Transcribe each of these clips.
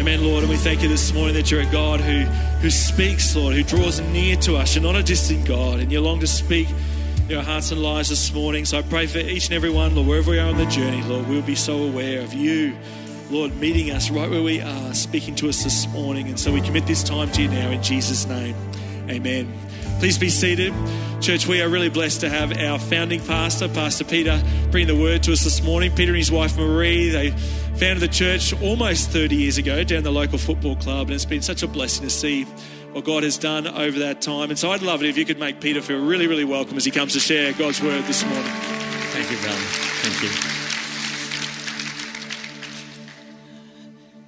Amen, Lord. And we thank you this morning that you're a God who, who speaks, Lord, who draws near to us. You're not a distant God, and you long to speak your hearts and lives this morning. So I pray for each and every one, Lord, wherever we are on the journey, Lord, we'll be so aware of you, Lord, meeting us right where we are, speaking to us this morning. And so we commit this time to you now in Jesus' name. Amen. Please be seated. Church, we are really blessed to have our founding pastor, Pastor Peter, bring the word to us this morning. Peter and his wife Marie, they founded the church almost 30 years ago down the local football club, and it's been such a blessing to see what God has done over that time. And so I'd love it if you could make Peter feel really, really welcome as he comes to share God's word this morning. Thank you, brother. Thank you.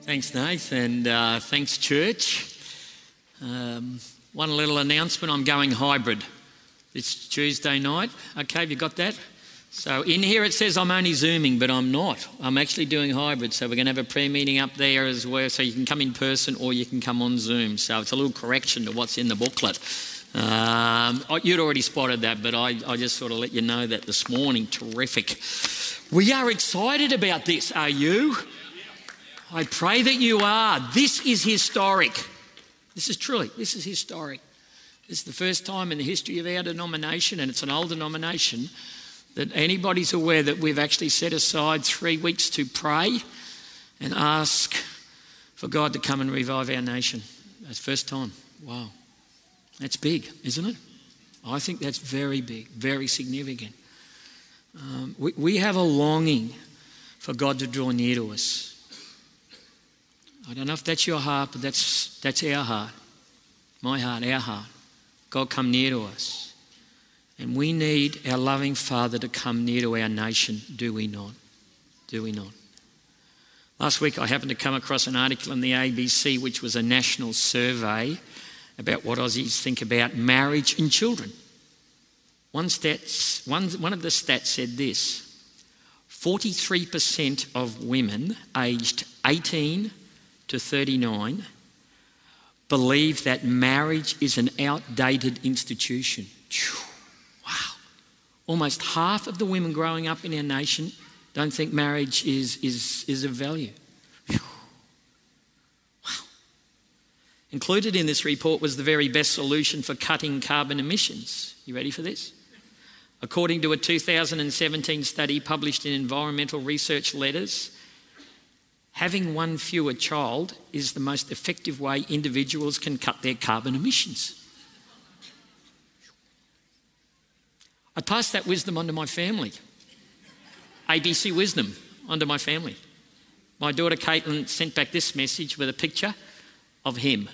Thanks, Nath, and uh, thanks, church. Um, one little announcement I'm going hybrid this Tuesday night. Okay, have you got that? So in here it says I'm only Zooming, but I'm not. I'm actually doing hybrid. So we're going to have a prayer meeting up there as well. So you can come in person or you can come on Zoom. So it's a little correction to what's in the booklet. Um, you'd already spotted that, but I, I just sort of let you know that this morning. Terrific. We are excited about this, are you? I pray that you are. This is historic. This is truly, this is historic. This is the first time in the history of our denomination, and it's an old denomination, that anybody's aware that we've actually set aside three weeks to pray and ask for God to come and revive our nation. That's first time. Wow. That's big, isn't it? I think that's very big, very significant. Um, we, we have a longing for God to draw near to us. I don't know if that's your heart, but that's, that's our heart. My heart, our heart. God come near to us. And we need our loving Father to come near to our nation, do we not? Do we not? Last week, I happened to come across an article in the ABC, which was a national survey about what Aussies think about marriage and children. One, stats, one, one of the stats said this 43% of women aged 18 to 39 believe that marriage is an outdated institution. Almost half of the women growing up in our nation don't think marriage is, is, is of value. Wow. Included in this report was the very best solution for cutting carbon emissions. You ready for this? According to a 2017 study published in Environmental Research Letters, having one fewer child is the most effective way individuals can cut their carbon emissions. I passed that wisdom onto my family. ABC wisdom onto my family. My daughter Caitlin sent back this message with a picture of him.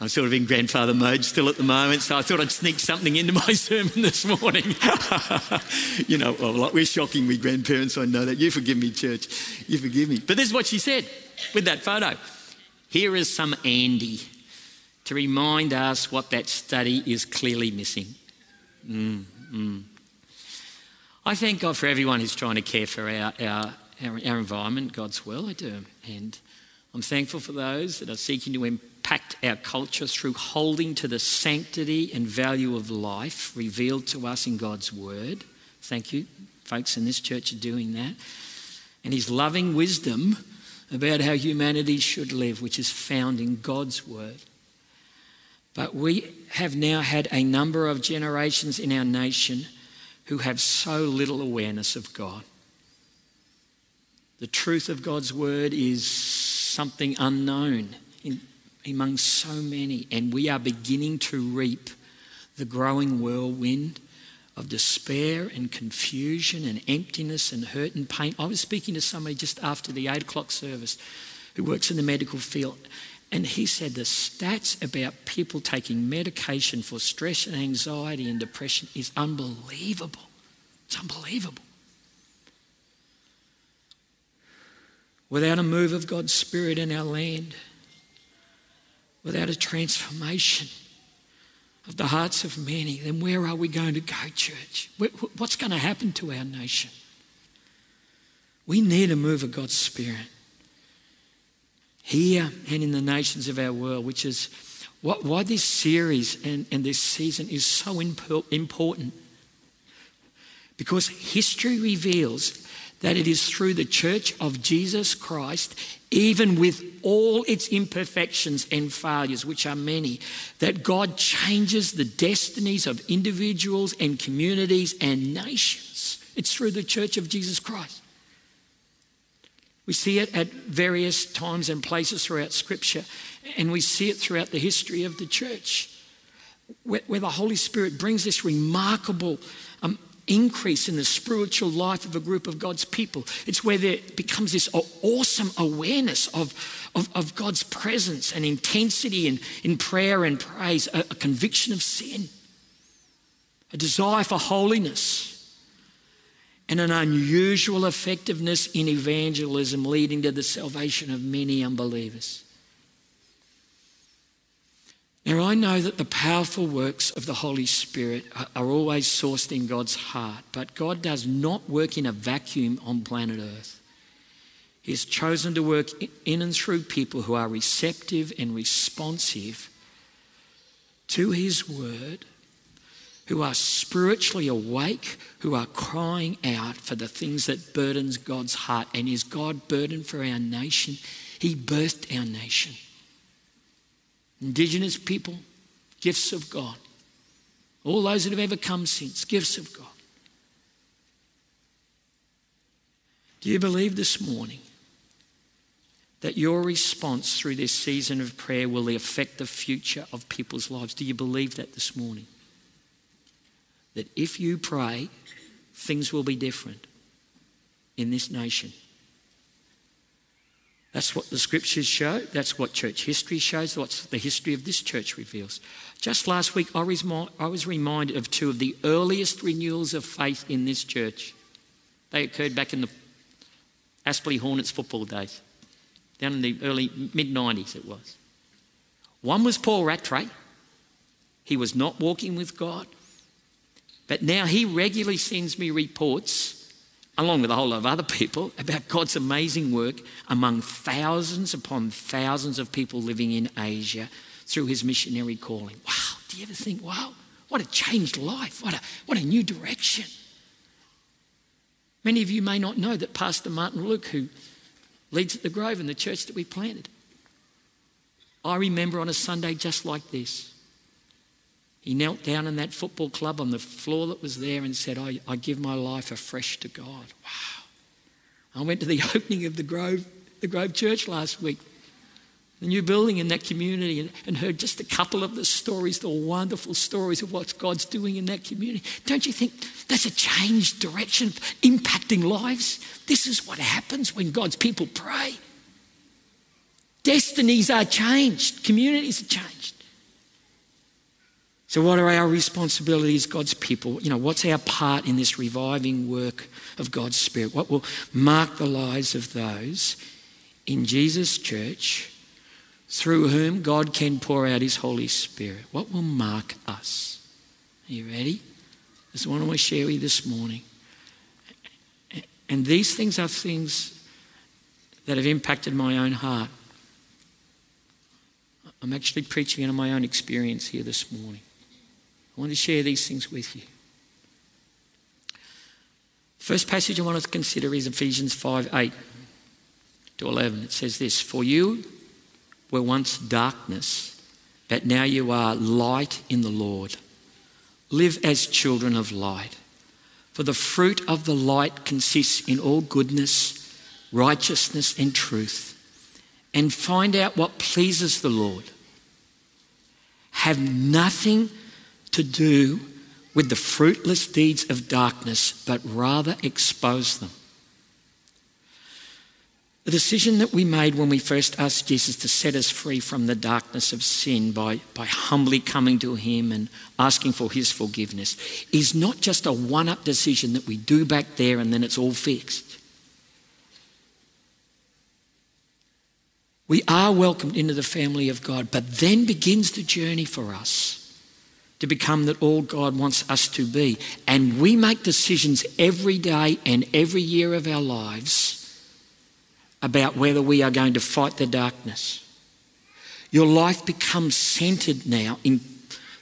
I'm sort of in grandfather mode still at the moment, so I thought I'd sneak something into my sermon this morning. you know, well, we're shocking, we grandparents, I know that. You forgive me, church. You forgive me. But this is what she said with that photo. Here is some Andy to remind us what that study is clearly missing. Mm, mm. I thank God for everyone who's trying to care for our, our, our, our environment, God's will, I do. And I'm thankful for those that are seeking to impact our culture through holding to the sanctity and value of life revealed to us in God's Word. Thank you, folks in this church, are doing that. And His loving wisdom about how humanity should live, which is found in God's Word. But we have now had a number of generations in our nation who have so little awareness of God. The truth of God's word is something unknown in, among so many, and we are beginning to reap the growing whirlwind of despair and confusion and emptiness and hurt and pain. I was speaking to somebody just after the eight o'clock service who works in the medical field, and he said the stats about people taking medication for stress and anxiety and depression is unbelievable. It's unbelievable. Without a move of God's Spirit in our land, without a transformation of the hearts of many, then where are we going to go, church? What's going to happen to our nation? We need a move of God's Spirit here and in the nations of our world, which is what, why this series and, and this season is so important. Because history reveals that it is through the church of Jesus Christ, even with all its imperfections and failures, which are many, that God changes the destinies of individuals and communities and nations. It's through the church of Jesus Christ. We see it at various times and places throughout Scripture, and we see it throughout the history of the church, where, where the Holy Spirit brings this remarkable um, increase in the spiritual life of a group of God's people. It's where there becomes this awesome awareness of, of, of God's presence and intensity in, in prayer and praise, a, a conviction of sin, a desire for holiness and an unusual effectiveness in evangelism leading to the salvation of many unbelievers. Now, I know that the powerful works of the Holy Spirit are always sourced in God's heart, but God does not work in a vacuum on planet Earth. He has chosen to work in and through people who are receptive and responsive to His word who are spiritually awake, who are crying out for the things that burdens God's heart. And is God burdened for our nation? He birthed our nation. Indigenous people, gifts of God. All those that have ever come since, gifts of God. Do you believe this morning that your response through this season of prayer will affect the future of people's lives? Do you believe that this morning? That if you pray, things will be different in this nation. That's what the scriptures show. That's what church history shows. What the history of this church reveals. Just last week, I was, I was reminded of two of the earliest renewals of faith in this church. They occurred back in the Aspley Hornets football days, down in the early mid 90s, it was. One was Paul Rattray. He was not walking with God. But now he regularly sends me reports, along with a whole lot of other people, about God's amazing work among thousands upon thousands of people living in Asia through his missionary calling. Wow, do you ever think, wow, what a changed life, what a, what a new direction. Many of you may not know that Pastor Martin Luke, who leads at the Grove and the church that we planted, I remember on a Sunday just like this. He knelt down in that football club on the floor that was there and said, I, I give my life afresh to God. Wow. I went to the opening of the Grove, the Grove Church last week, the new building in that community, and, and heard just a couple of the stories, the wonderful stories of what God's doing in that community. Don't you think that's a changed direction, impacting lives? This is what happens when God's people pray. Destinies are changed, communities are changed. So, what are our responsibilities, God's people? You know, what's our part in this reviving work of God's Spirit? What will mark the lives of those in Jesus' church through whom God can pour out His Holy Spirit? What will mark us? Are you ready? This is what I want to share with you this morning. And these things are things that have impacted my own heart. I'm actually preaching on my own experience here this morning. I want to share these things with you. First passage I want to consider is Ephesians 5 8 to 11. It says this For you were once darkness, but now you are light in the Lord. Live as children of light. For the fruit of the light consists in all goodness, righteousness, and truth. And find out what pleases the Lord. Have nothing to do with the fruitless deeds of darkness, but rather expose them. The decision that we made when we first asked Jesus to set us free from the darkness of sin by, by humbly coming to Him and asking for His forgiveness is not just a one up decision that we do back there and then it's all fixed. We are welcomed into the family of God, but then begins the journey for us to become that all God wants us to be. And we make decisions every day and every year of our lives about whether we are going to fight the darkness. Your life becomes centered now in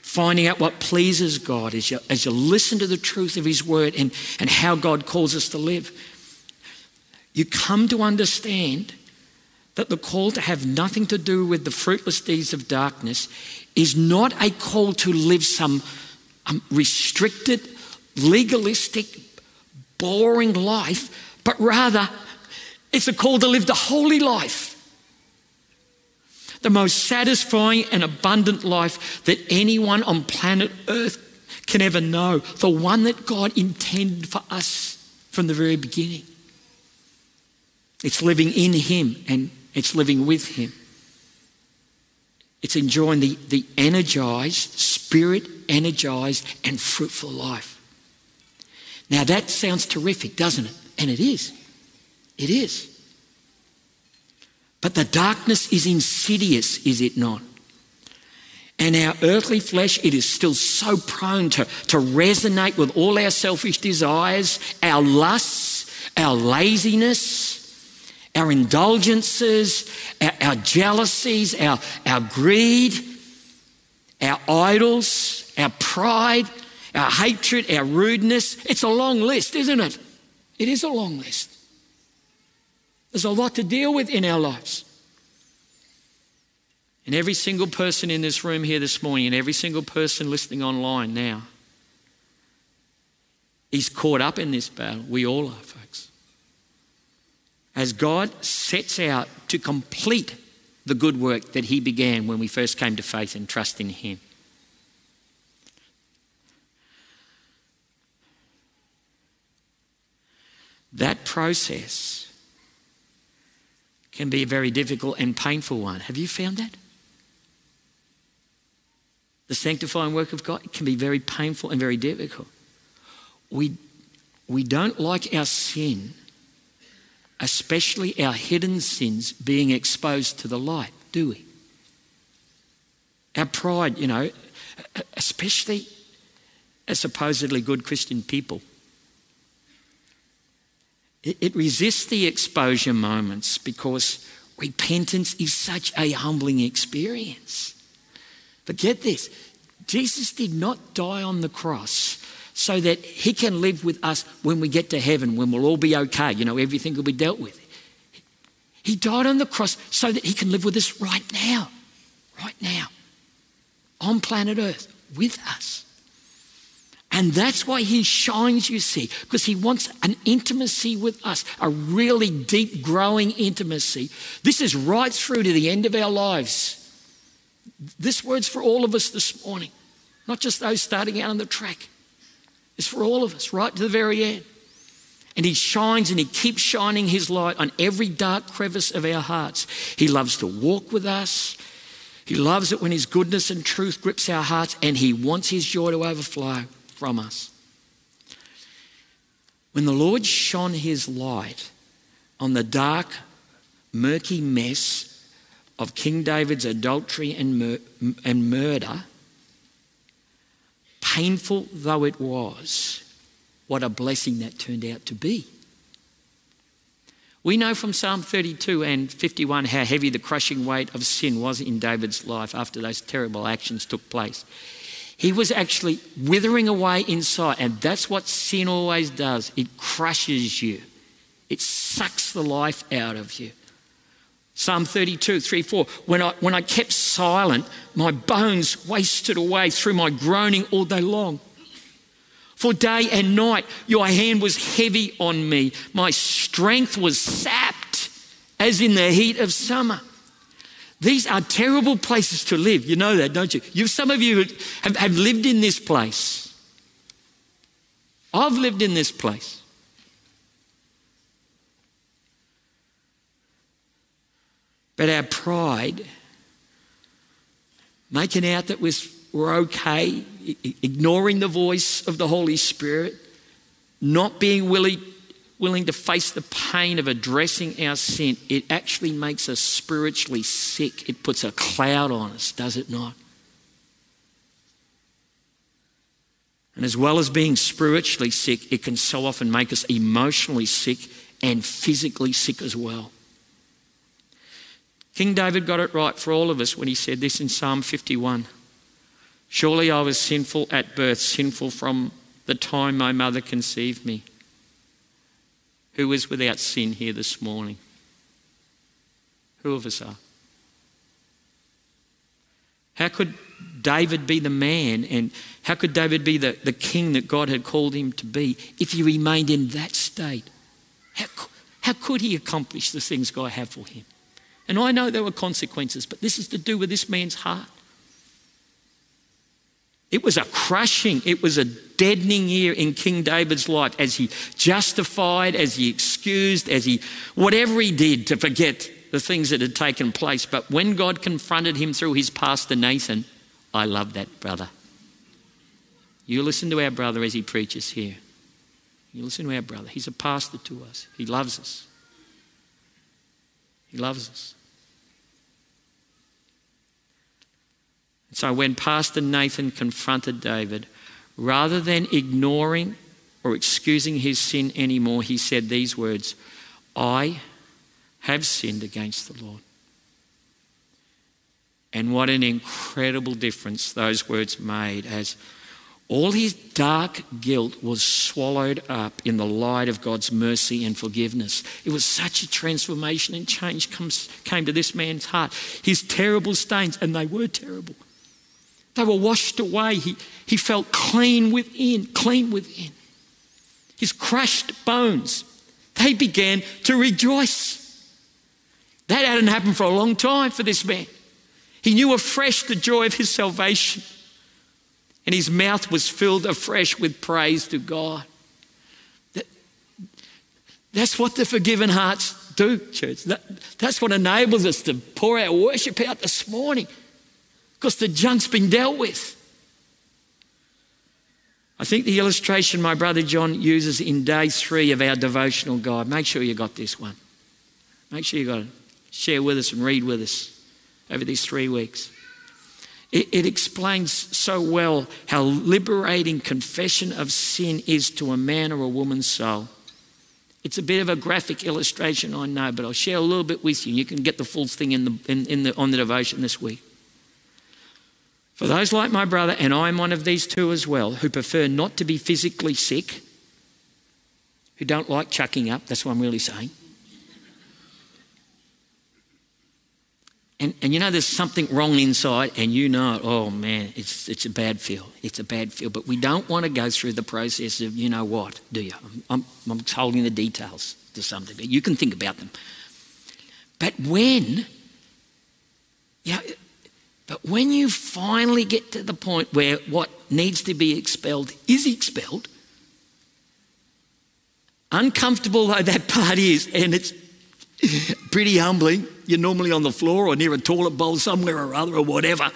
finding out what pleases God as you, as you listen to the truth of His Word and, and how God calls us to live. you come to understand that the call to have nothing to do with the fruitless deeds of darkness is not a call to live some um, restricted, legalistic, boring life, but rather it's a call to live the holy life. The most satisfying and abundant life that anyone on planet Earth can ever know. The one that God intended for us from the very beginning. It's living in Him and it's living with Him. It's enjoying the, the energized, spirit energized, and fruitful life. Now that sounds terrific, doesn't it? And it is. It is. But the darkness is insidious, is it not? And our earthly flesh, it is still so prone to, to resonate with all our selfish desires, our lusts, our laziness, our indulgences, our, our jealousies, our, our greed, our idols, our pride, our hatred, our rudeness. It's a long list, isn't it? It is a long list. There's a lot to deal with in our lives. And every single person in this room here this morning, and every single person listening online now, is caught up in this battle. We all are, folks. As God sets out to complete the good work that He began when we first came to faith and trust in Him. That process can be a very difficult and painful one. Have you found that? The sanctifying work of God can be very painful and very difficult. We, we don't like our sin, especially our hidden sins, being exposed to the light, do we? Our pride, you know, especially as supposedly good Christian people. It resists the exposure moments because repentance is such a humbling experience. But get this Jesus did not die on the cross so that he can live with us when we get to heaven, when we'll all be okay. You know, everything will be dealt with. He died on the cross so that he can live with us right now, right now, on planet Earth, with us. And that's why he shines, you see, because he wants an intimacy with us, a really deep, growing intimacy. This is right through to the end of our lives. This word's for all of us this morning, not just those starting out on the track. It's for all of us, right to the very end. And he shines and he keeps shining his light on every dark crevice of our hearts. He loves to walk with us. He loves it when his goodness and truth grips our hearts, and he wants his joy to overflow from us. When the Lord shone his light on the dark, murky mess of King David's adultery and, mur- and murder, painful though it was, what a blessing that turned out to be. We know from Psalm 32 and 51 how heavy the crushing weight of sin was in David's life after those terrible actions took place. He was actually withering away inside, and that's what sin always does it crushes you, it sucks the life out of you. Psalm 32, 3, 4. When I, when I kept silent, my bones wasted away through my groaning all day long. For day and night, your hand was heavy on me. My strength was sapped as in the heat of summer. These are terrible places to live. You know that, don't you? you some of you have, have lived in this place. I've lived in this place. But our pride, making out that we're okay, ignoring the voice of the Holy Spirit, not being willing, willing to face the pain of addressing our sin, it actually makes us spiritually sick. It puts a cloud on us, does it not? And as well as being spiritually sick, it can so often make us emotionally sick and physically sick as well. King David got it right for all of us when he said this in Psalm 51 Surely I was sinful at birth, sinful from the time my mother conceived me. Who is without sin here this morning? Who of us are? How could David be the man and how could David be the, the king that God had called him to be if he remained in that state? How, how could he accomplish the things God had for him? And I know there were consequences, but this is to do with this man's heart. It was a crushing, it was a deadening year in King David's life as he justified, as he excused, as he, whatever he did to forget the things that had taken place. But when God confronted him through his pastor Nathan, I love that brother. You listen to our brother as he preaches here. You listen to our brother. He's a pastor to us, he loves us. He loves us. So when Pastor Nathan confronted David, rather than ignoring or excusing his sin anymore, he said these words I have sinned against the Lord. And what an incredible difference those words made as all his dark guilt was swallowed up in the light of God's mercy and forgiveness. It was such a transformation and change comes, came to this man's heart. His terrible stains, and they were terrible, they were washed away. He, he felt clean within, clean within. His crushed bones, they began to rejoice. That hadn't happened for a long time for this man. He knew afresh the joy of his salvation and his mouth was filled afresh with praise to God. That, that's what the forgiven hearts do, church. That, that's what enables us to pour our worship out this morning because the junk's been dealt with. I think the illustration my brother John uses in day three of our devotional guide, make sure you got this one. Make sure you got it. Share with us and read with us over these three weeks. It, it explains so well how liberating confession of sin is to a man or a woman's soul. It's a bit of a graphic illustration, I know, but I'll share a little bit with you. You can get the full thing in the, in, in the, on the devotion this week. For those like my brother, and I'm one of these two as well, who prefer not to be physically sick, who don't like chucking up, that's what I'm really saying, And, and you know, there's something wrong inside, and you know, oh man, it's, it's a bad feel. It's a bad feel. But we don't want to go through the process of, you know what, do you? I'm, I'm holding the details to some degree. You can think about them. But when, yeah, but when you finally get to the point where what needs to be expelled is expelled, uncomfortable though that part is, and it's pretty humbling, you're normally on the floor or near a toilet bowl somewhere or other or whatever.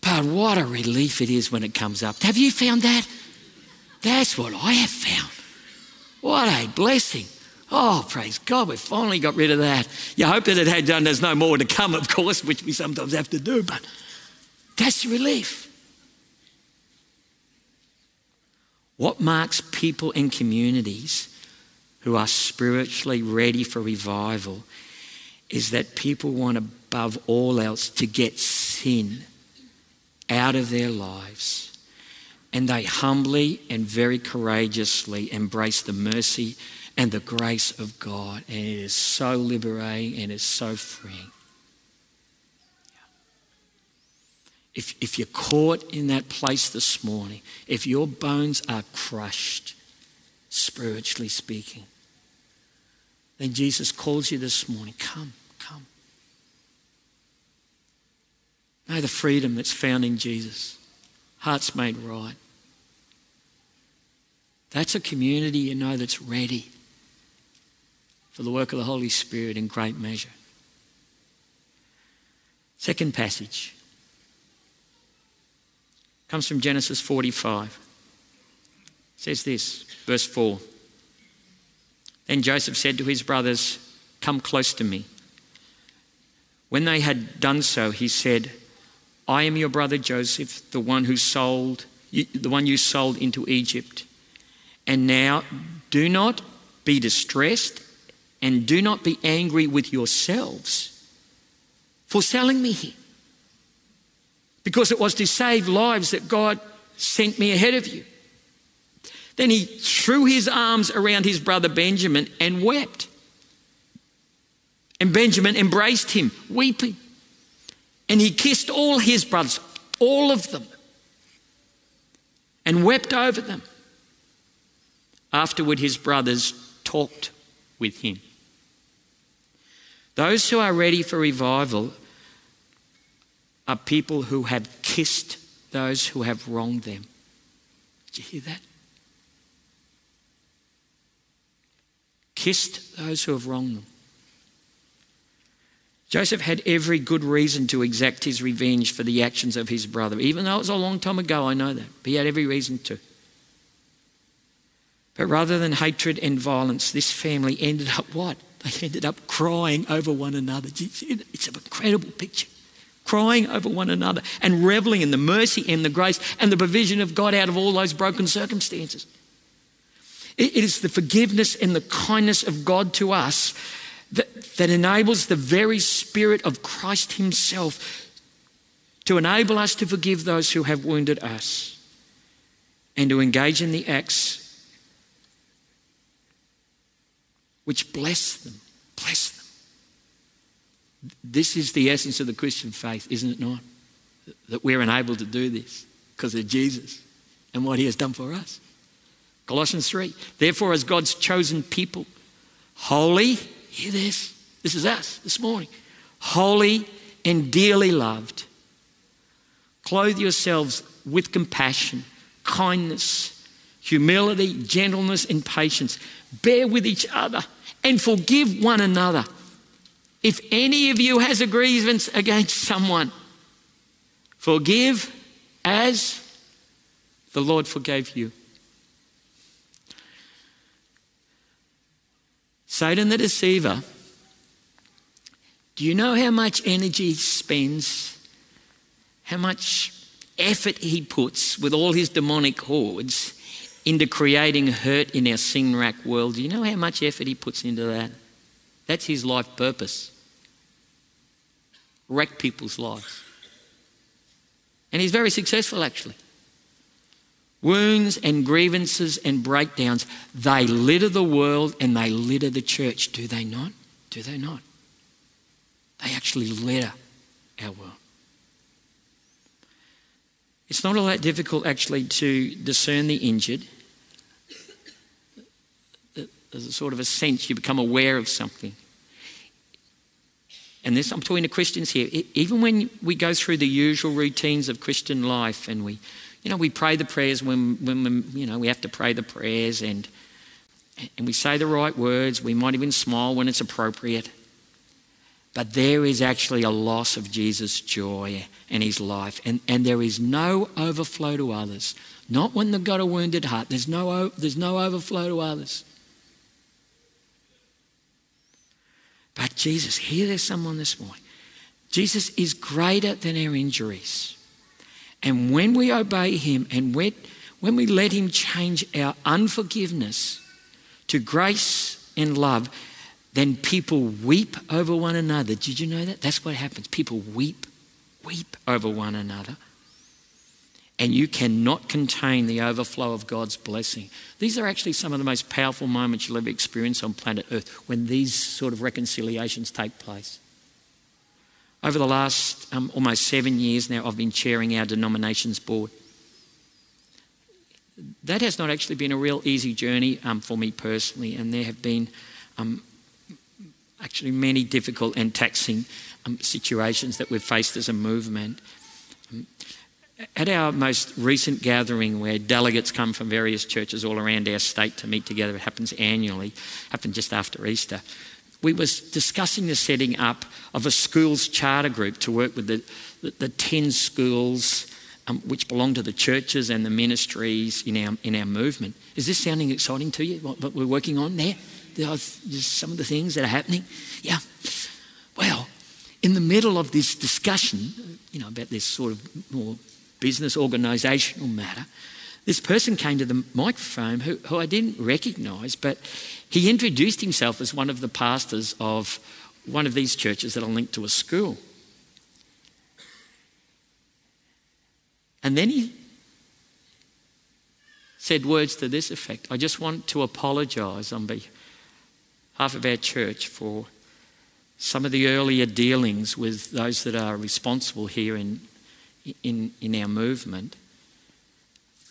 But what a relief it is when it comes up. Have you found that? That's what I have found. What a blessing. Oh, praise God, we finally got rid of that. You hope that it had done, there's no more to come, of course, which we sometimes have to do, but that's relief. What marks people and communities who are spiritually ready for revival is that people want above all else to get sin out of their lives. And they humbly and very courageously embrace the mercy and the grace of God. And it is so liberating and it's so freeing. If, if you're caught in that place this morning, if your bones are crushed, spiritually speaking, then Jesus calls you this morning come, come. Know the freedom that's found in Jesus. Hearts made right. That's a community you know that's ready for the work of the Holy Spirit in great measure. Second passage comes from Genesis 45. It says this, verse 4. Then Joseph said to his brothers, Come close to me. When they had done so, he said, I am your brother Joseph, the one who sold, the one you sold into Egypt. And now do not be distressed and do not be angry with yourselves for selling me here. Because it was to save lives that God sent me ahead of you. Then he threw his arms around his brother Benjamin and wept. And Benjamin embraced him, weeping. And he kissed all his brothers, all of them, and wept over them. Afterward, his brothers talked with him. Those who are ready for revival are people who have kissed those who have wronged them. Did you hear that? Kissed those who have wronged them. Joseph had every good reason to exact his revenge for the actions of his brother. Even though it was a long time ago, I know that. But he had every reason to. But rather than hatred and violence, this family ended up what? They ended up crying over one another. It's an incredible picture. Crying over one another and reveling in the mercy and the grace and the provision of God out of all those broken circumstances. It is the forgiveness and the kindness of God to us that, that enables the very Spirit of Christ Himself to enable us to forgive those who have wounded us and to engage in the acts which bless them. Bless them. This is the essence of the Christian faith, isn't it not? That we're enabled to do this because of Jesus and what He has done for us. Colossians 3. Therefore, as God's chosen people, holy, Hear this. This is us this morning. Holy and dearly loved. Clothe yourselves with compassion, kindness, humility, gentleness, and patience. Bear with each other and forgive one another. If any of you has a grievance against someone, forgive as the Lord forgave you. Satan the deceiver, do you know how much energy he spends? How much effort he puts with all his demonic hordes into creating hurt in our sin racked world? Do you know how much effort he puts into that? That's his life purpose. Wreck people's lives. And he's very successful, actually. Wounds and grievances and breakdowns, they litter the world and they litter the church, do they not? Do they not? They actually litter our world. It's not all that difficult actually to discern the injured. There's a sort of a sense you become aware of something. And this, I'm talking to Christians here. Even when we go through the usual routines of Christian life and we you know, we pray the prayers when, when you know, we have to pray the prayers and, and we say the right words. We might even smile when it's appropriate. But there is actually a loss of Jesus' joy and his life. And, and there is no overflow to others. Not when they've got a wounded heart. There's no, there's no overflow to others. But Jesus, here there's someone this morning. Jesus is greater than our injuries. And when we obey Him and when we let Him change our unforgiveness to grace and love, then people weep over one another. Did you know that? That's what happens. People weep, weep over one another. And you cannot contain the overflow of God's blessing. These are actually some of the most powerful moments you'll ever experience on planet Earth when these sort of reconciliations take place. Over the last um, almost seven years now, I've been chairing our denominations board. That has not actually been a real easy journey um, for me personally, and there have been um, actually many difficult and taxing um, situations that we've faced as a movement. Um, at our most recent gathering, where delegates come from various churches all around our state to meet together, it happens annually, happened just after Easter we was discussing the setting up of a schools charter group to work with the, the, the 10 schools um, which belong to the churches and the ministries in our, in our movement. Is this sounding exciting to you, what, what we're working on there? There's some of the things that are happening. Yeah. Well, in the middle of this discussion, you know, about this sort of more business organisational matter, this person came to the microphone who, who I didn't recognise, but he introduced himself as one of the pastors of one of these churches that are linked to a school. And then he said words to this effect I just want to apologise on behalf of our church for some of the earlier dealings with those that are responsible here in, in, in our movement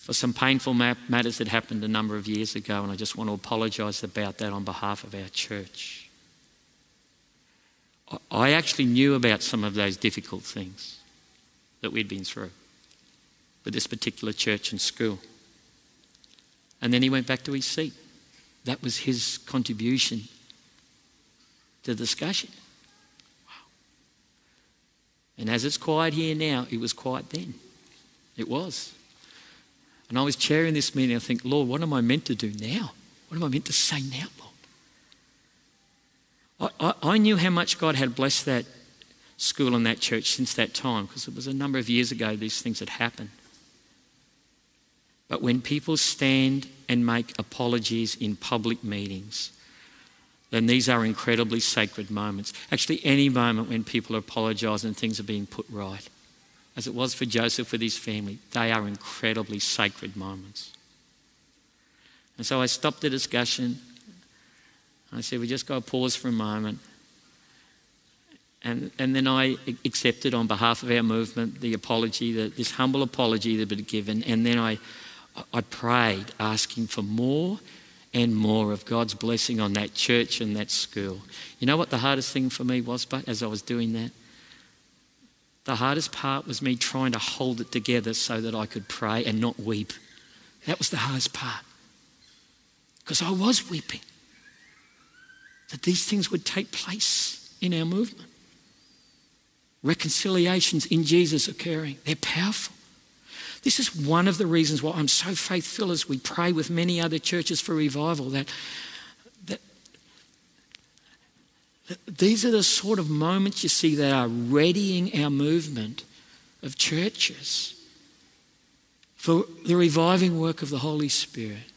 for some painful matters that happened a number of years ago, and I just want to apologise about that on behalf of our church. I actually knew about some of those difficult things that we'd been through with this particular church and school. And then he went back to his seat. That was his contribution to the discussion. Wow. And as it's quiet here now, it was quiet then. It was. And I was chairing this meeting. I think, Lord, what am I meant to do now? What am I meant to say now, Lord? I, I, I knew how much God had blessed that school and that church since that time because it was a number of years ago these things had happened. But when people stand and make apologies in public meetings, then these are incredibly sacred moments. Actually, any moment when people apologise and things are being put right as it was for Joseph with his family, they are incredibly sacred moments. And so I stopped the discussion. I said, we just got to pause for a moment. And, and then I accepted on behalf of our movement the apology, the, this humble apology that had been given. And then I, I prayed, asking for more and more of God's blessing on that church and that school. You know what the hardest thing for me was, but as I was doing that? The hardest part was me trying to hold it together so that I could pray and not weep. That was the hardest part. Because I was weeping that these things would take place in our movement. Reconciliations in Jesus occurring, they're powerful. This is one of the reasons why I'm so faithful as we pray with many other churches for revival that These are the sort of moments you see that are readying our movement of churches for the reviving work of the Holy Spirit.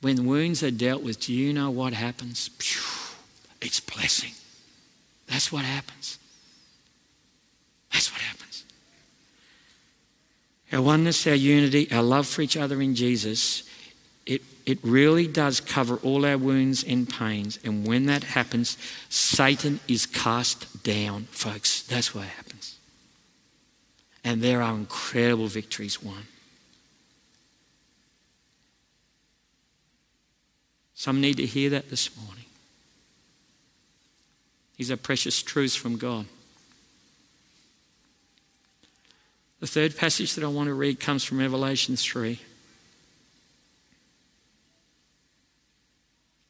When wounds are dealt with, do you know what happens? It's blessing. That's what happens. That's what happens. Our oneness, our unity, our love for each other in Jesus it, really does cover all our wounds and pains. And when that happens, Satan is cast down, folks. That's what happens. And there are incredible victories won. Some need to hear that this morning. These are precious truths from God. The third passage that I want to read comes from Revelation 3.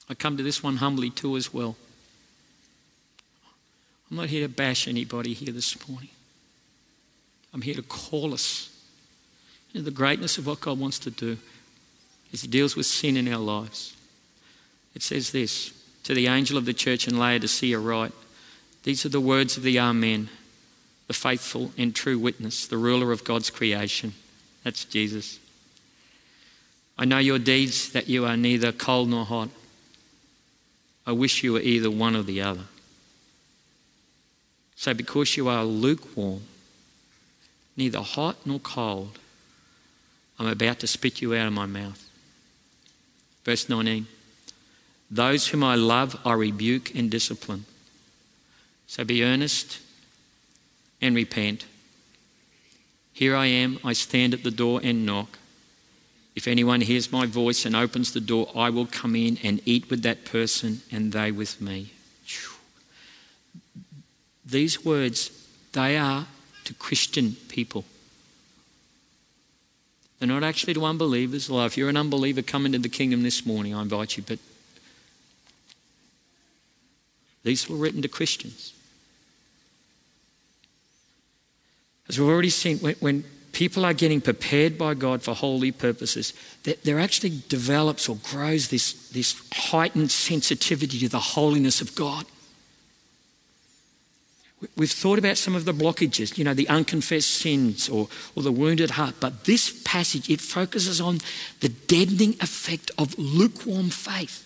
I come to this one humbly too as well. I'm not here to bash anybody here this morning. I'm here to call us into the greatness of what God wants to do as He deals with sin in our lives. It says this to the angel of the church in Laodicea, write, These are the words of the Amen, the faithful and true witness, the ruler of God's creation. That's Jesus. I know your deeds, that you are neither cold nor hot. I wish you were either one or the other. So, because you are lukewarm, neither hot nor cold, I'm about to spit you out of my mouth. Verse 19 Those whom I love, I rebuke and discipline. So be earnest and repent. Here I am, I stand at the door and knock. If anyone hears my voice and opens the door, I will come in and eat with that person and they with me. These words, they are to Christian people. They're not actually to unbelievers. Well, if you're an unbeliever, come into the kingdom this morning. I invite you. But these were written to Christians. As we've already seen, when, when people are getting prepared by God for holy purposes, That there actually develops or grows this, this heightened sensitivity to the holiness of God. We've thought about some of the blockages, you know, the unconfessed sins or, or the wounded heart, but this passage, it focuses on the deadening effect of lukewarm faith.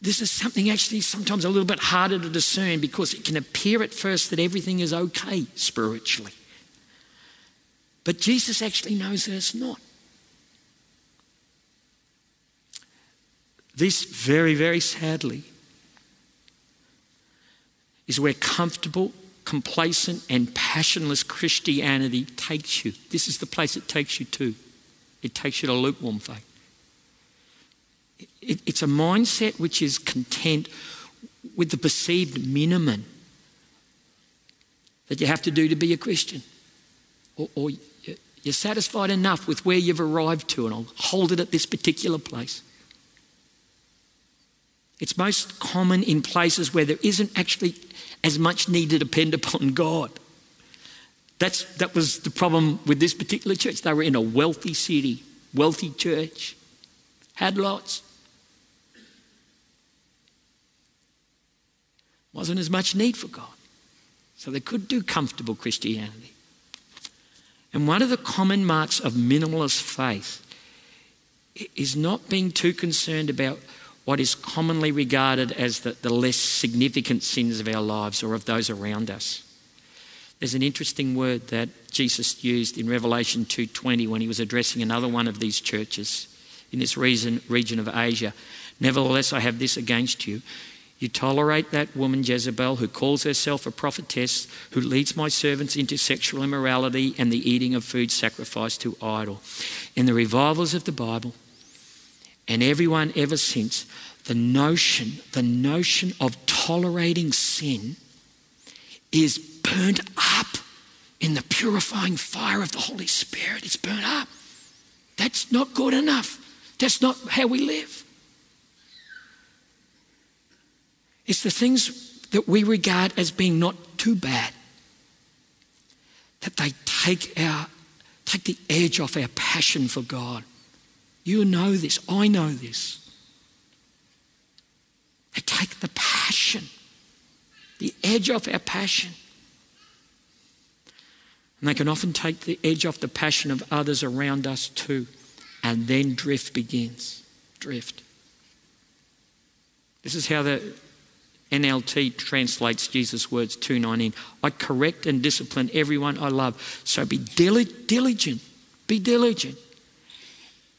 This is something actually sometimes a little bit harder to discern because it can appear at first that everything is okay spiritually. But Jesus actually knows that it's not. This, very, very sadly, is where comfortable, complacent, and passionless Christianity takes you. This is the place it takes you to. It takes you to lukewarm faith. It, it's a mindset which is content with the perceived minimum that you have to do to be a Christian. Or, or you're satisfied enough with where you've arrived to, and I'll hold it at this particular place. It's most common in places where there isn't actually as much need to depend upon God. That's, that was the problem with this particular church. They were in a wealthy city, wealthy church, had lots. Wasn't as much need for God. So they could do comfortable Christianity. And one of the common marks of minimalist faith is not being too concerned about what is commonly regarded as the, the less significant sins of our lives or of those around us. There's an interesting word that Jesus used in Revelation 2:20 when he was addressing another one of these churches in this region, region of Asia. Nevertheless, I have this against you. You tolerate that woman Jezebel who calls herself a prophetess, who leads my servants into sexual immorality and the eating of food sacrificed to idol. In the revivals of the Bible, and everyone ever since, the notion, the notion of tolerating sin is burnt up in the purifying fire of the Holy Spirit. It's burnt up. That's not good enough. That's not how we live. It's the things that we regard as being not too bad that they take our take the edge off our passion for God. You know this. I know this. They take the passion, the edge off our passion. And they can often take the edge off the passion of others around us too. And then drift begins. Drift. This is how the NLT translates Jesus' words 219. I correct and discipline everyone I love. So be diligent. Be diligent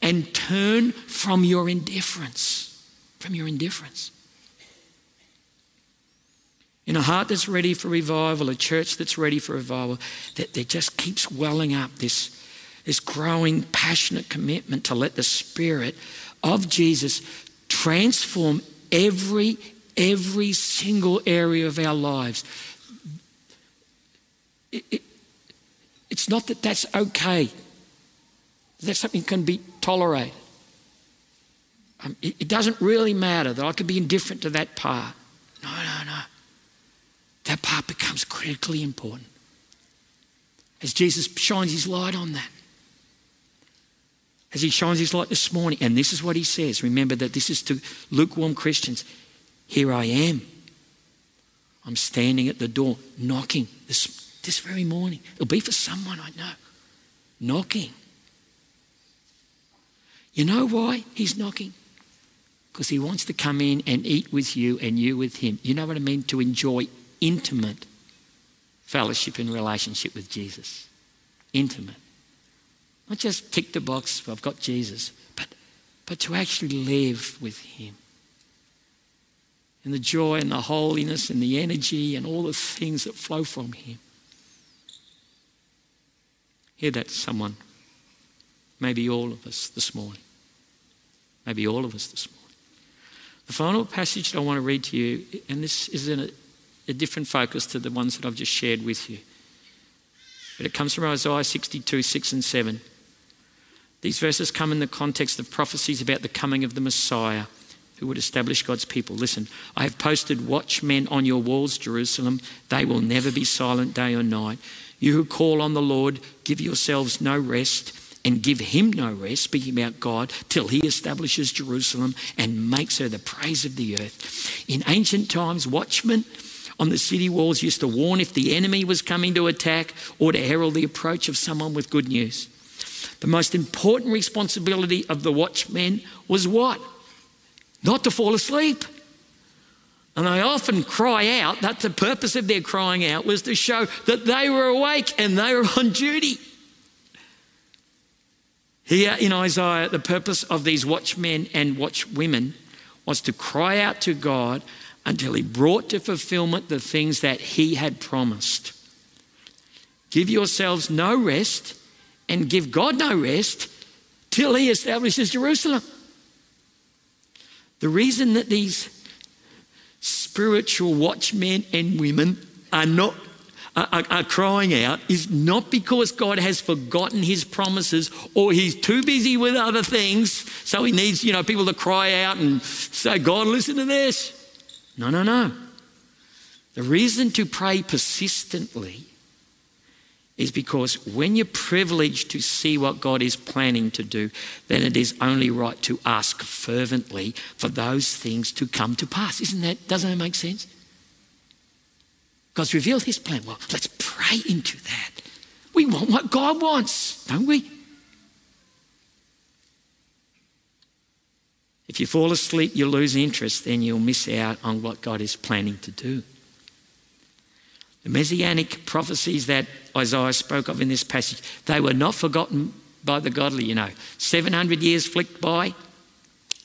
and turn from your indifference. From your indifference. In a heart that's ready for revival, a church that's ready for revival, that there just keeps welling up this, this growing, passionate commitment to let the Spirit of Jesus transform every, every single area of our lives. It, it, it's not that that's okay that something can be tolerated. Um, it, it doesn't really matter that I could be indifferent to that part. No, no, no. That part becomes critically important as Jesus shines his light on that. As he shines his light this morning, and this is what he says. Remember that this is to lukewarm Christians. Here I am. I'm standing at the door, knocking this, this very morning. It'll be for someone I know. Knocking. You know why he's knocking? Because he wants to come in and eat with you and you with him. You know what I mean? To enjoy intimate fellowship and relationship with Jesus. Intimate. Not just tick the box, I've got Jesus, but, but to actually live with him. And the joy and the holiness and the energy and all the things that flow from him. Hear that, someone. Maybe all of us this morning maybe all of us this morning. The final passage that I want to read to you, and this is in a, a different focus to the ones that I've just shared with you, but it comes from Isaiah 62 6 and 7. These verses come in the context of prophecies about the coming of the Messiah who would establish God's people. Listen, I have posted watchmen on your walls, Jerusalem. They will never be silent day or night. You who call on the Lord, give yourselves no rest and give him no rest, speaking about God, till he establishes Jerusalem and makes her the praise of the earth. In ancient times, watchmen on the city walls used to warn if the enemy was coming to attack or to herald the approach of someone with good news. The most important responsibility of the watchmen was what? Not to fall asleep. And they often cry out that the purpose of their crying out was to show that they were awake and they were on duty. Here in Isaiah, the purpose of these watchmen and watchwomen was to cry out to God until he brought to fulfillment the things that he had promised. Give yourselves no rest and give God no rest till he establishes Jerusalem. The reason that these spiritual watchmen and women are not are, crying out is not because God has forgotten his promises or he's too busy with other things, so he needs, you know, people to cry out and say, God, listen to this. No, no, no. The reason to pray persistently is because when you're privileged to see what God is planning to do, then it is only right to ask fervently for those things to come to pass. Isn't that, doesn't that make sense? God's revealed his plan. Well, let's pray into that. We want what God wants, don't we? If you fall asleep, you lose interest, then you'll miss out on what God is planning to do. The messianic prophecies that Isaiah spoke of in this passage, they were not forgotten by the godly, you know. 700 years flicked by,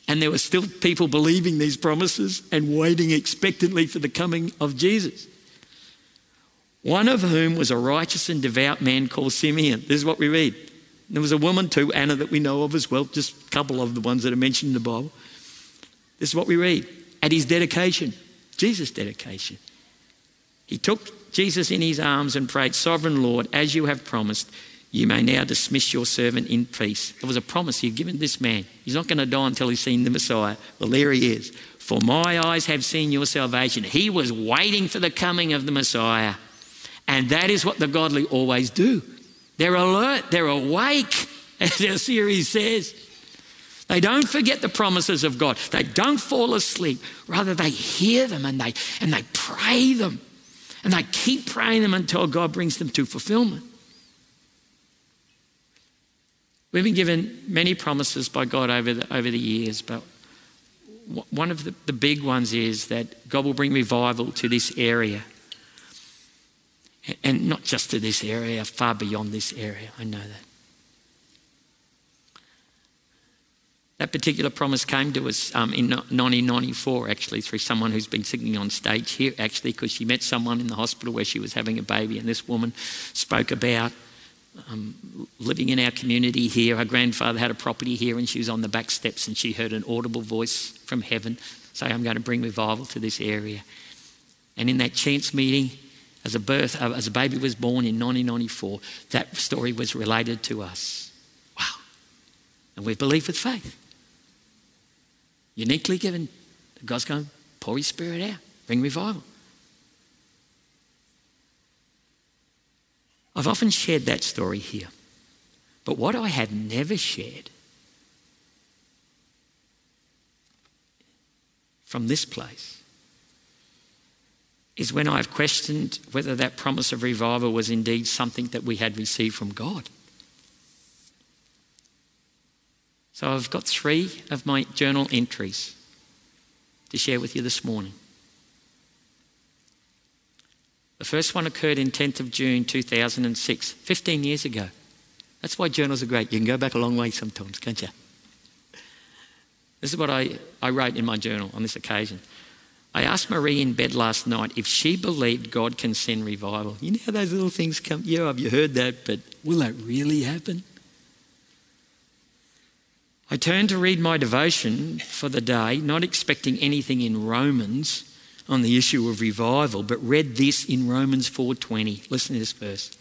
and there were still people believing these promises and waiting expectantly for the coming of Jesus. One of whom was a righteous and devout man called Simeon. This is what we read. There was a woman too, Anna, that we know of as well, just a couple of the ones that are mentioned in the Bible. This is what we read. At his dedication, Jesus' dedication, he took Jesus in his arms and prayed, Sovereign Lord, as you have promised, you may now dismiss your servant in peace. There was a promise he had given this man. He's not going to die until he's seen the Messiah. Well, there he is. For my eyes have seen your salvation. He was waiting for the coming of the Messiah. And that is what the godly always do. They're alert, they're awake, as our series says. They don't forget the promises of God. They don't fall asleep. Rather, they hear them and they, and they pray them. And they keep praying them until God brings them to fulfillment. We've been given many promises by God over the, over the years, but one of the, the big ones is that God will bring revival to this area. And not just to this area, far beyond this area. I know that. That particular promise came to us um, in 1994, actually, through someone who's been singing on stage here, actually, because she met someone in the hospital where she was having a baby, and this woman spoke about um, living in our community here. Her grandfather had a property here, and she was on the back steps, and she heard an audible voice from heaven say, I'm going to bring revival to this area. And in that chance meeting, as a birth, uh, as a baby was born in 1994, that story was related to us. Wow. And we believe with faith uniquely given. God's going pour His Spirit out, bring revival. I've often shared that story here. But what I have never shared from this place is when I've questioned whether that promise of revival was indeed something that we had received from God. So I've got three of my journal entries to share with you this morning. The first one occurred in 10th of June 2006, 15 years ago. That's why journals are great. You can go back a long way sometimes, can't you? This is what I, I wrote in my journal on this occasion. I asked Marie in bed last night if she believed God can send revival. You know how those little things come? Yeah, have you heard that? But will that really happen? I turned to read my devotion for the day, not expecting anything in Romans on the issue of revival, but read this in Romans 4:20. Listen to this verse.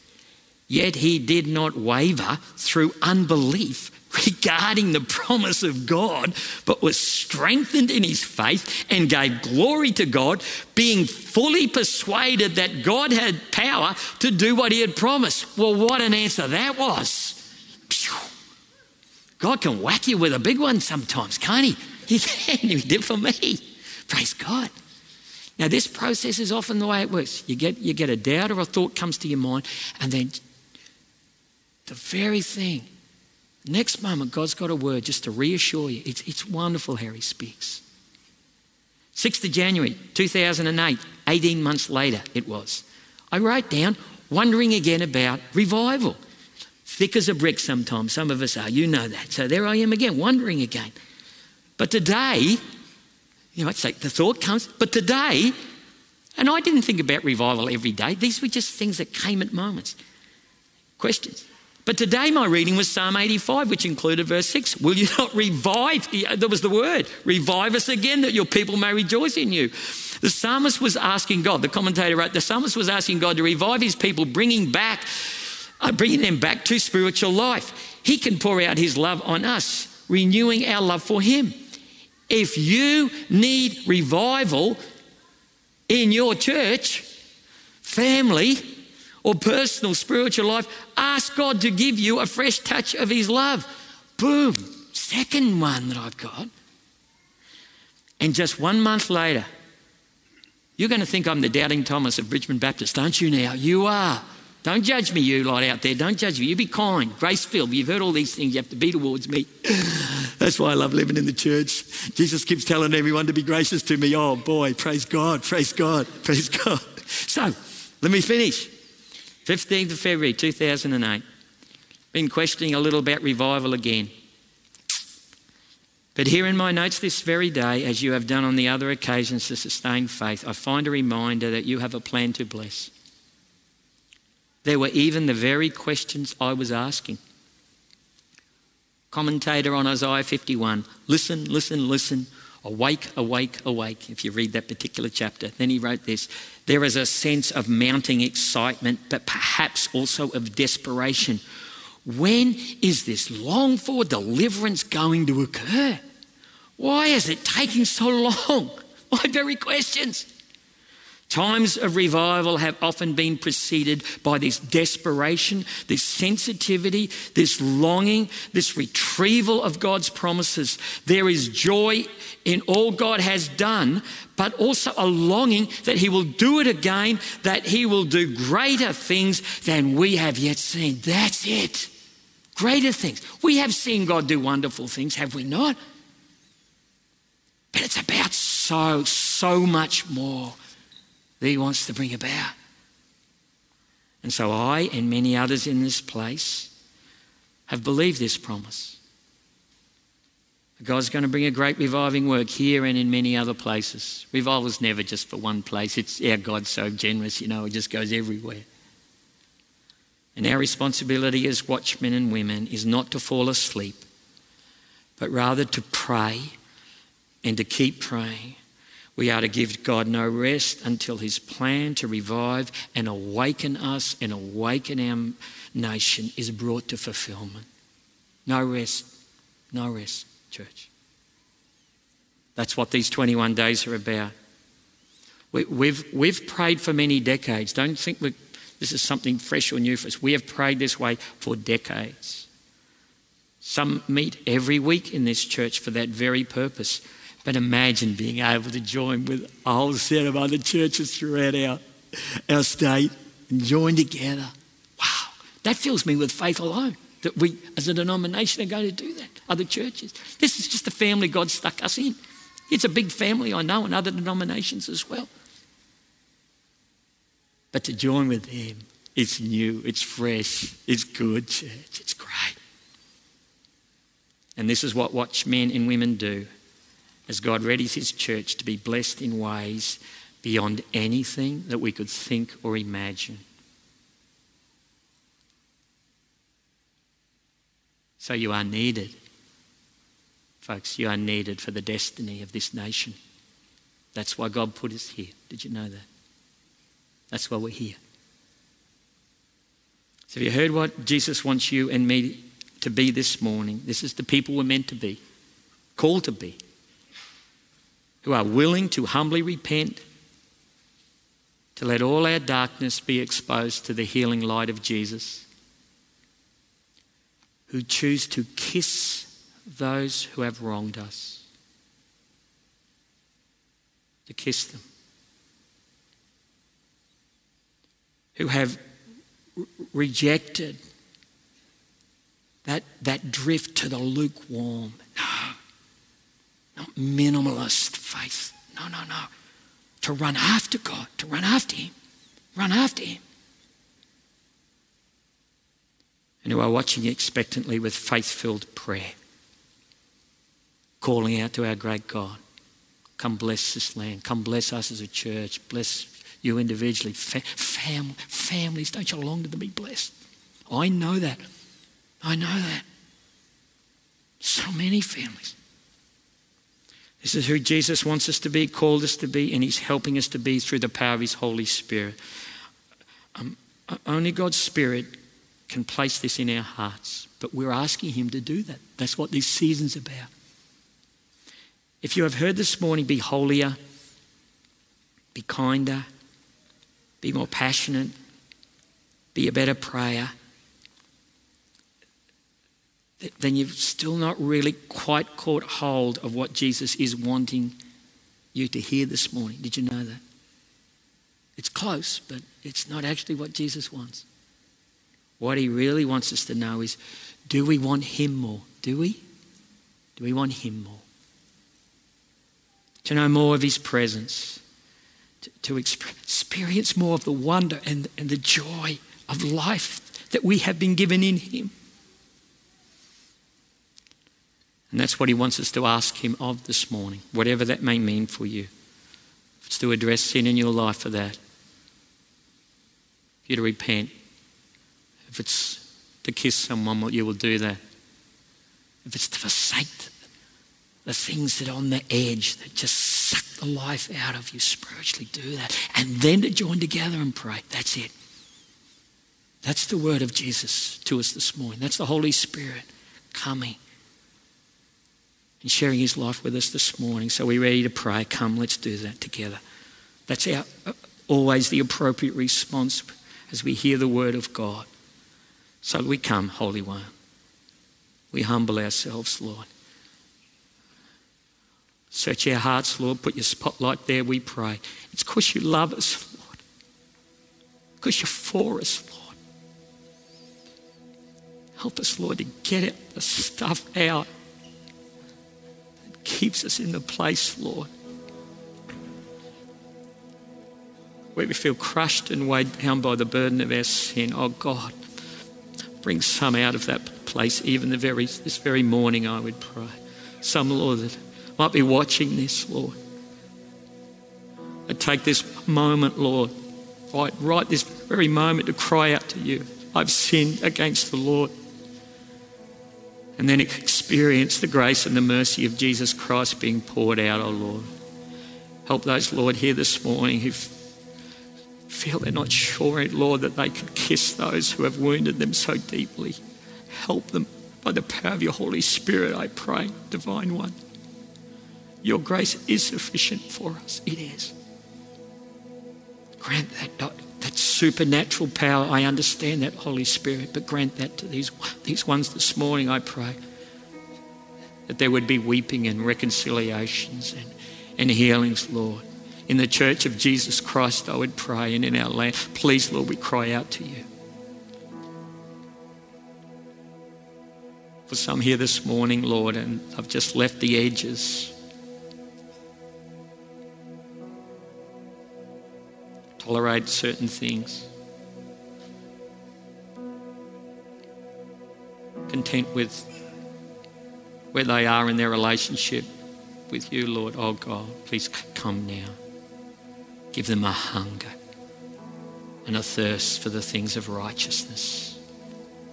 Yet he did not waver through unbelief regarding the promise of God, but was strengthened in his faith and gave glory to God, being fully persuaded that God had power to do what he had promised. Well, what an answer that was! God can whack you with a big one sometimes, can't He? He can. He did for me. Praise God. Now, this process is often the way it works. You get, you get a doubt or a thought comes to your mind, and then the very thing, next moment, God's got a word just to reassure you. It's, it's wonderful how He speaks. 6th of January 2008, 18 months later, it was. I write down, wondering again about revival thick as a brick sometimes. Some of us are, you know that. So there I am again, wondering again. But today, You know, it's like the thought comes. But today, and I didn't think about revival every day, these were just things that came at moments. Questions. But today, my reading was Psalm 85, which included verse 6. Will you not revive? There was the word, revive us again that your people may rejoice in you. The psalmist was asking God, the commentator wrote, the psalmist was asking God to revive his people, bringing back, uh, bringing them back to spiritual life. He can pour out his love on us, renewing our love for him. If you need revival in your church, family, or personal spiritual life, ask God to give you a fresh touch of His love. Boom, second one that I've got. And just one month later, you're going to think I'm the doubting Thomas of Bridgeman Baptist, aren't you now? You are. Don't judge me, you lot out there. Don't judge me. You be kind, grace filled. You've heard all these things. You have to be towards me. That's why I love living in the church. Jesus keeps telling everyone to be gracious to me. Oh boy, praise God, praise God, praise God. So, let me finish. 15th of February 2008. Been questioning a little about revival again. But here in my notes this very day, as you have done on the other occasions to sustain faith, I find a reminder that you have a plan to bless. There were even the very questions I was asking. Commentator on Isaiah 51 listen, listen, listen. Awake, awake, awake, if you read that particular chapter. Then he wrote this There is a sense of mounting excitement, but perhaps also of desperation. When is this long for deliverance going to occur? Why is it taking so long? My very questions. Times of revival have often been preceded by this desperation, this sensitivity, this longing, this retrieval of God's promises. There is joy in all God has done, but also a longing that He will do it again, that He will do greater things than we have yet seen. That's it. Greater things. We have seen God do wonderful things, have we not? But it's about so, so much more that He wants to bring about. And so I and many others in this place have believed this promise. God's going to bring a great reviving work here and in many other places. Revival is never just for one place. It's our God's so generous, you know, it just goes everywhere. And our responsibility as watchmen and women is not to fall asleep, but rather to pray and to keep praying we are to give God no rest until his plan to revive and awaken us and awaken our nation is brought to fulfillment. No rest. No rest, church. That's what these 21 days are about. We, have we've, we've prayed for many decades. Don't think this is something fresh or new for us. We have prayed this way for decades. Some meet every week in this church for that very purpose but imagine being able to join with a whole set of other churches throughout our, our state and join together. Wow, that fills me with faith alone that we as a denomination are going to do that. Other churches. This is just the family God stuck us in. It's a big family, I know, in other denominations as well. But to join with them, it's new, it's fresh, it's good, church, it's great. And this is what watchmen and women do as God readies his church to be blessed in ways beyond anything that we could think or imagine. So you are needed. Folks, you are needed for the destiny of this nation. That's why God put us here. Did you know that? That's why we're here. So, have you heard what Jesus wants you and me to be this morning? This is the people we're meant to be, called to be who are willing to humbly repent, to let all our darkness be exposed to the healing light of Jesus, who choose to kiss those who have wronged us, to kiss them, who have rejected that, that drift to the lukewarm. No ah, not minimalist faith. No, no, no. To run after God, to run after Him. Run after Him. And who are watching expectantly with faith filled prayer, calling out to our great God Come bless this land. Come bless us as a church. Bless you individually. Fa- fam- families, don't you long to be blessed? I know that. I know that. So many families. This is who Jesus wants us to be, called us to be, and He's helping us to be through the power of His Holy Spirit. Um, only God's Spirit can place this in our hearts, but we're asking Him to do that. That's what this season's about. If you have heard this morning, be holier, be kinder, be more passionate, be a better prayer, then you've still not really quite caught hold of what Jesus is wanting you to hear this morning. Did you know that? It's close, but it's not actually what Jesus wants. What he really wants us to know is do we want him more? Do we? Do we want him more? To know more of his presence, to, to experience more of the wonder and, and the joy of life that we have been given in him. And that's what he wants us to ask him of this morning, whatever that may mean for you. If it's to address sin in your life for that, for you to repent, if it's to kiss someone, well, you will do that. If it's to forsake the things that are on the edge that just suck the life out of you spiritually, do that. And then to join together and pray. That's it. That's the word of Jesus to us this morning. That's the Holy Spirit coming and sharing his life with us this morning. So we're ready to pray. Come, let's do that together. That's our, uh, always the appropriate response as we hear the word of God. So we come, Holy One. We humble ourselves, Lord. Search our hearts, Lord. Put your spotlight there, we pray. It's because you love us, Lord. Because you're for us, Lord. Help us, Lord, to get it, the stuff out keeps us in the place, Lord, where we feel crushed and weighed down by the burden of our sin. Oh God, bring some out of that place, even the very this very morning, I would pray. Some, Lord, that might be watching this, Lord. I take this moment, Lord, right, right this very moment to cry out to you. I've sinned against the Lord and then experience the grace and the mercy of Jesus Christ being poured out, oh Lord. Help those, Lord, here this morning who feel they're not sure, Lord, that they could kiss those who have wounded them so deeply. Help them by the power of your Holy Spirit, I pray, Divine One. Your grace is sufficient for us. It is. Grant that, that supernatural power. I understand that, Holy Spirit, but grant that to these, these ones this morning, I pray. That there would be weeping and reconciliations and, and healings, Lord. In the church of Jesus Christ, I would pray, and in our land. Please, Lord, we cry out to you. For some here this morning, Lord, and I've just left the edges. Tolerate certain things. Content with where they are in their relationship with you, Lord. Oh God, please come now. Give them a hunger and a thirst for the things of righteousness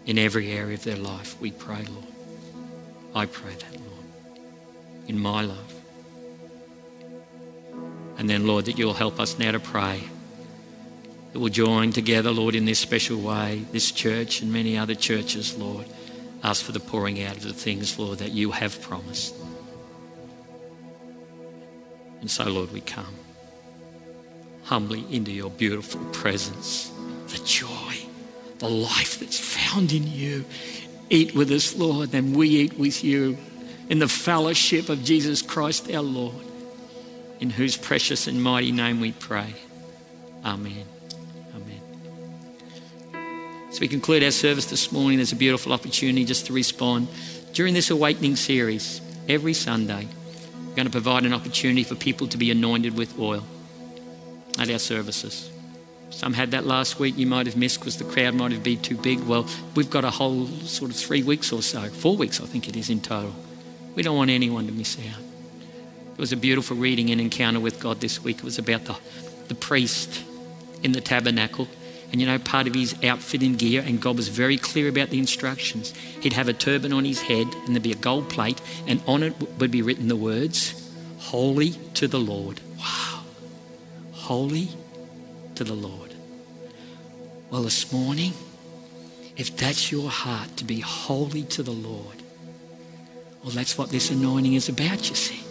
in every area of their life. We pray, Lord. I pray that, Lord, in my life. And then, Lord, that you'll help us now to pray that will join together, Lord, in this special way, this church and many other churches, Lord. Ask for the pouring out of the things, Lord, that you have promised. And so, Lord, we come humbly into your beautiful presence, the joy, the life that's found in you. Eat with us, Lord, and we eat with you in the fellowship of Jesus Christ our Lord, in whose precious and mighty name we pray. Amen. As we conclude our service this morning, there's a beautiful opportunity just to respond. During this awakening series, every Sunday, we're going to provide an opportunity for people to be anointed with oil at our services. Some had that last week you might have missed because the crowd might have been too big. Well, we've got a whole sort of three weeks or so, four weeks I think it is in total. We don't want anyone to miss out. It was a beautiful reading and encounter with God this week. It was about the, the priest in the tabernacle. And you know, part of his outfit and gear, and God was very clear about the instructions. He'd have a turban on his head, and there'd be a gold plate, and on it would be written the words, Holy to the Lord. Wow. Holy to the Lord. Well, this morning, if that's your heart to be holy to the Lord, well, that's what this anointing is about, you see.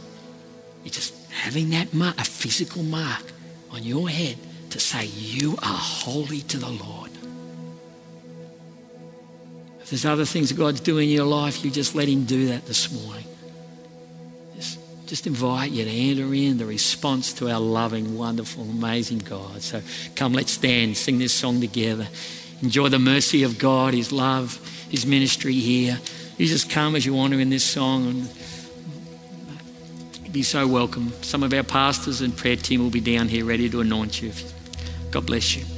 You're just having that mark, a physical mark on your head to say, You are holy to the Lord. If there's other things God's doing in your life, you just let Him do that this morning. Just, just invite you to enter in the response to our loving, wonderful, amazing God. So come, let's stand, sing this song together. Enjoy the mercy of God, His love, His ministry here. You just come as you want to in this song and be so welcome. Some of our pastors and prayer team will be down here ready to anoint you. God bless you.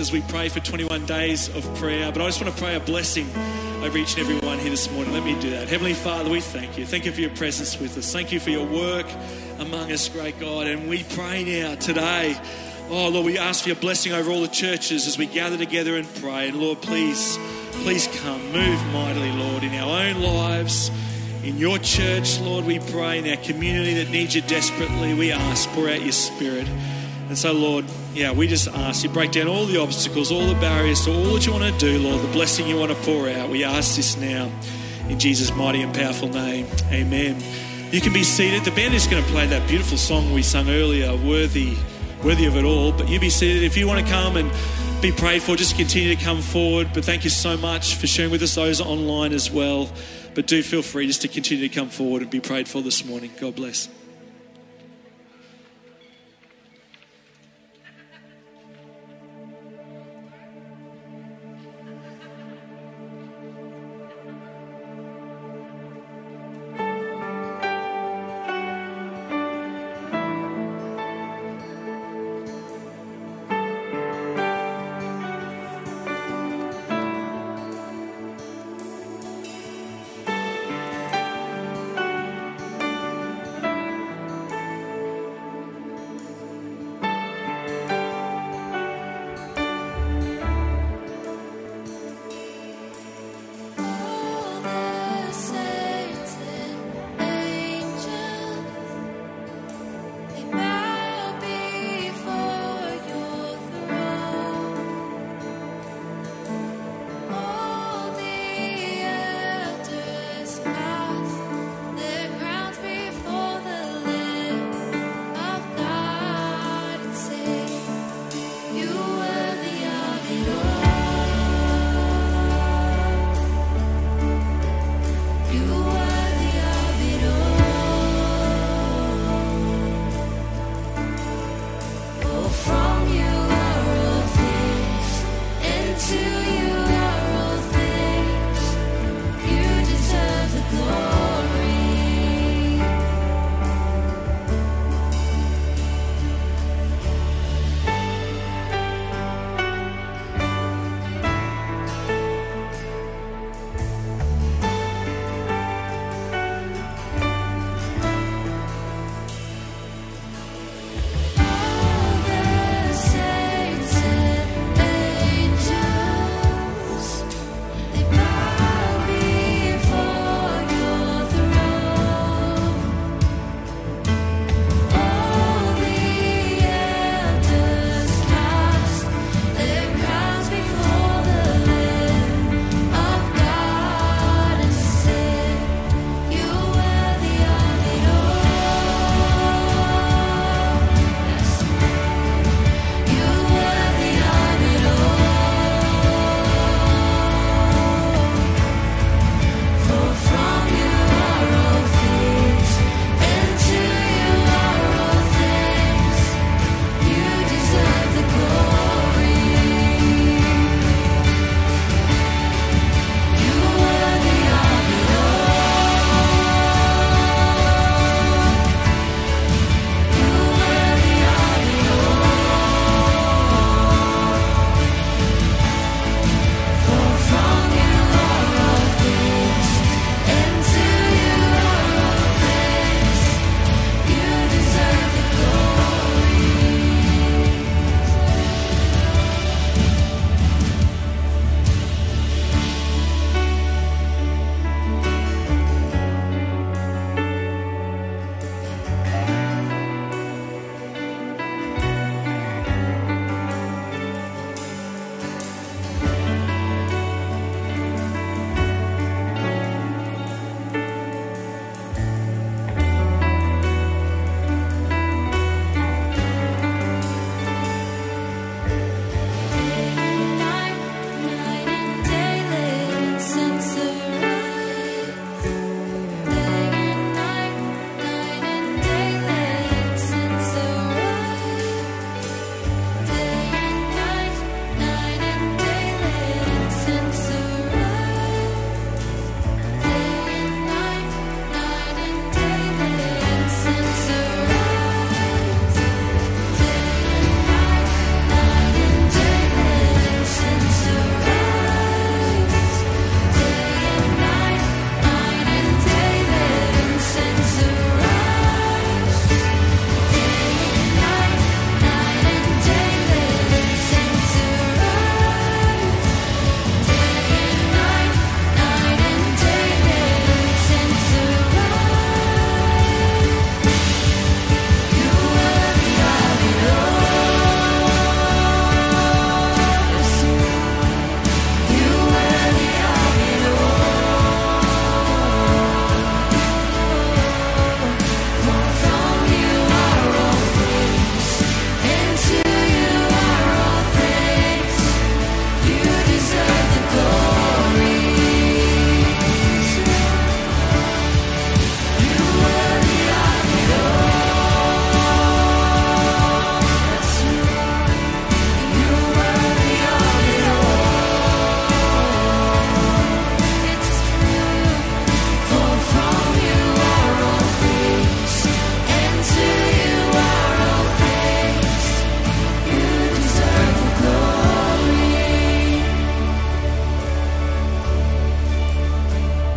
As we pray for 21 days of prayer. But I just want to pray a blessing over each and every one here this morning. Let me do that. Heavenly Father, we thank you. Thank you for your presence with us. Thank you for your work among us, great God. And we pray now today. Oh, Lord, we ask for your blessing over all the churches as we gather together and pray. And Lord, please, please come. Move mightily, Lord, in our own lives, in your church, Lord, we pray. In our community that needs you desperately, we ask, pour out your spirit. And so, Lord, yeah, we just ask you break down all the obstacles, all the barriers to all that you want to do, Lord, the blessing you want to pour out. We ask this now in Jesus' mighty and powerful name. Amen. You can be seated. The band is going to play that beautiful song we sung earlier, Worthy, Worthy of It All. But you be seated. If you want to come and be prayed for, just continue to come forward. But thank you so much for sharing with us those online as well. But do feel free just to continue to come forward and be prayed for this morning. God bless.